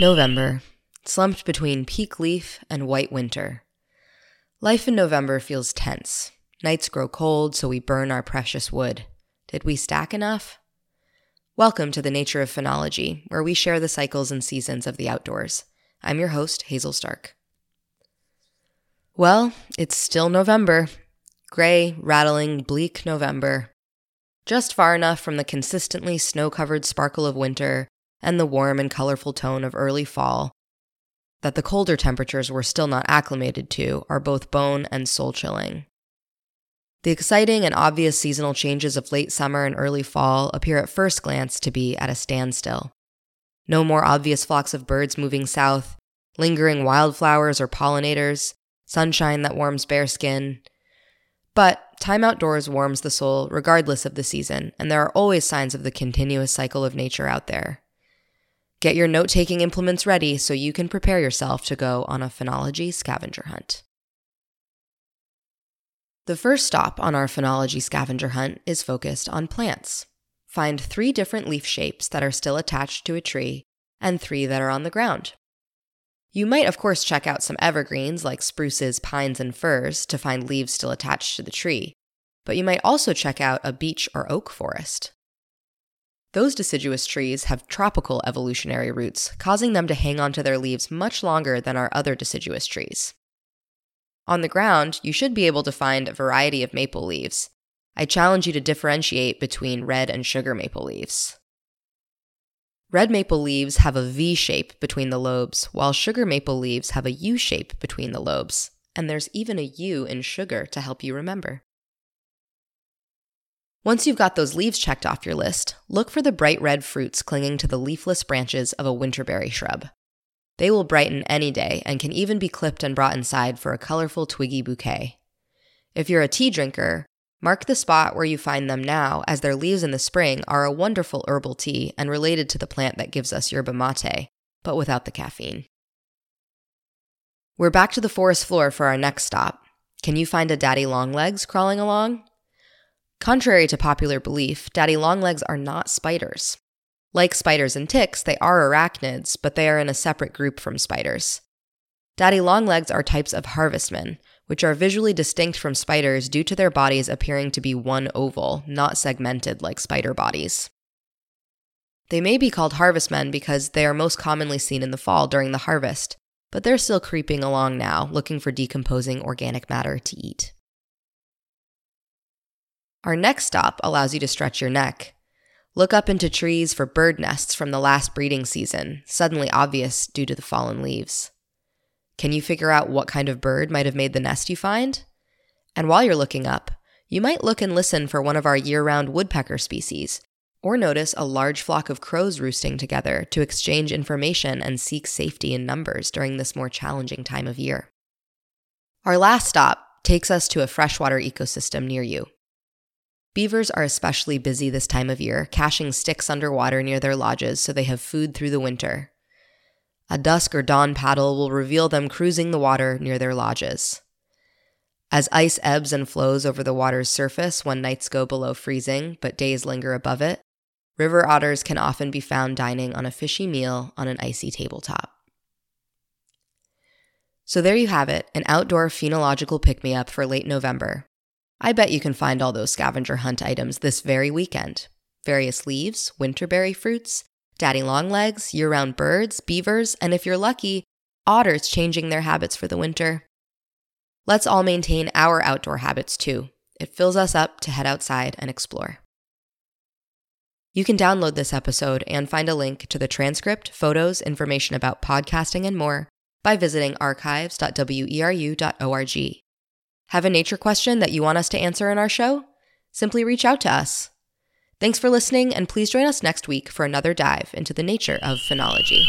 November, slumped between peak leaf and white winter. Life in November feels tense. Nights grow cold, so we burn our precious wood. Did we stack enough? Welcome to the Nature of Phenology, where we share the cycles and seasons of the outdoors. I'm your host, Hazel Stark. Well, it's still November. Gray, rattling, bleak November. Just far enough from the consistently snow covered sparkle of winter and the warm and colorful tone of early fall that the colder temperatures we're still not acclimated to are both bone and soul chilling. The exciting and obvious seasonal changes of late summer and early fall appear at first glance to be at a standstill. No more obvious flocks of birds moving south, lingering wildflowers or pollinators, sunshine that warms bare skin. But time outdoors warms the soul regardless of the season, and there are always signs of the continuous cycle of nature out there. Get your note taking implements ready so you can prepare yourself to go on a phenology scavenger hunt. The first stop on our phenology scavenger hunt is focused on plants. Find three different leaf shapes that are still attached to a tree and three that are on the ground. You might, of course, check out some evergreens like spruces, pines, and firs to find leaves still attached to the tree, but you might also check out a beech or oak forest. Those deciduous trees have tropical evolutionary roots, causing them to hang onto their leaves much longer than our other deciduous trees. On the ground, you should be able to find a variety of maple leaves. I challenge you to differentiate between red and sugar maple leaves. Red maple leaves have a V shape between the lobes, while sugar maple leaves have a U shape between the lobes, and there's even a U in sugar to help you remember. Once you've got those leaves checked off your list, look for the bright red fruits clinging to the leafless branches of a winterberry shrub. They will brighten any day and can even be clipped and brought inside for a colorful twiggy bouquet. If you're a tea drinker, mark the spot where you find them now, as their leaves in the spring are a wonderful herbal tea and related to the plant that gives us yerba mate, but without the caffeine. We're back to the forest floor for our next stop. Can you find a daddy longlegs crawling along? Contrary to popular belief, daddy longlegs are not spiders. Like spiders and ticks, they are arachnids, but they are in a separate group from spiders. Daddy longlegs are types of harvestmen, which are visually distinct from spiders due to their bodies appearing to be one oval, not segmented like spider bodies. They may be called harvestmen because they are most commonly seen in the fall during the harvest, but they're still creeping along now, looking for decomposing organic matter to eat. Our next stop allows you to stretch your neck. Look up into trees for bird nests from the last breeding season, suddenly obvious due to the fallen leaves. Can you figure out what kind of bird might have made the nest you find? And while you're looking up, you might look and listen for one of our year round woodpecker species, or notice a large flock of crows roosting together to exchange information and seek safety in numbers during this more challenging time of year. Our last stop takes us to a freshwater ecosystem near you. Beavers are especially busy this time of year, caching sticks underwater near their lodges so they have food through the winter. A dusk or dawn paddle will reveal them cruising the water near their lodges. As ice ebbs and flows over the water's surface when nights go below freezing, but days linger above it, river otters can often be found dining on a fishy meal on an icy tabletop. So there you have it, an outdoor phenological pick me up for late November. I bet you can find all those scavenger hunt items this very weekend various leaves, winterberry fruits, daddy longlegs, year round birds, beavers, and if you're lucky, otters changing their habits for the winter. Let's all maintain our outdoor habits too. It fills us up to head outside and explore. You can download this episode and find a link to the transcript, photos, information about podcasting, and more by visiting archives.weru.org. Have a nature question that you want us to answer in our show? Simply reach out to us. Thanks for listening, and please join us next week for another dive into the nature of phenology.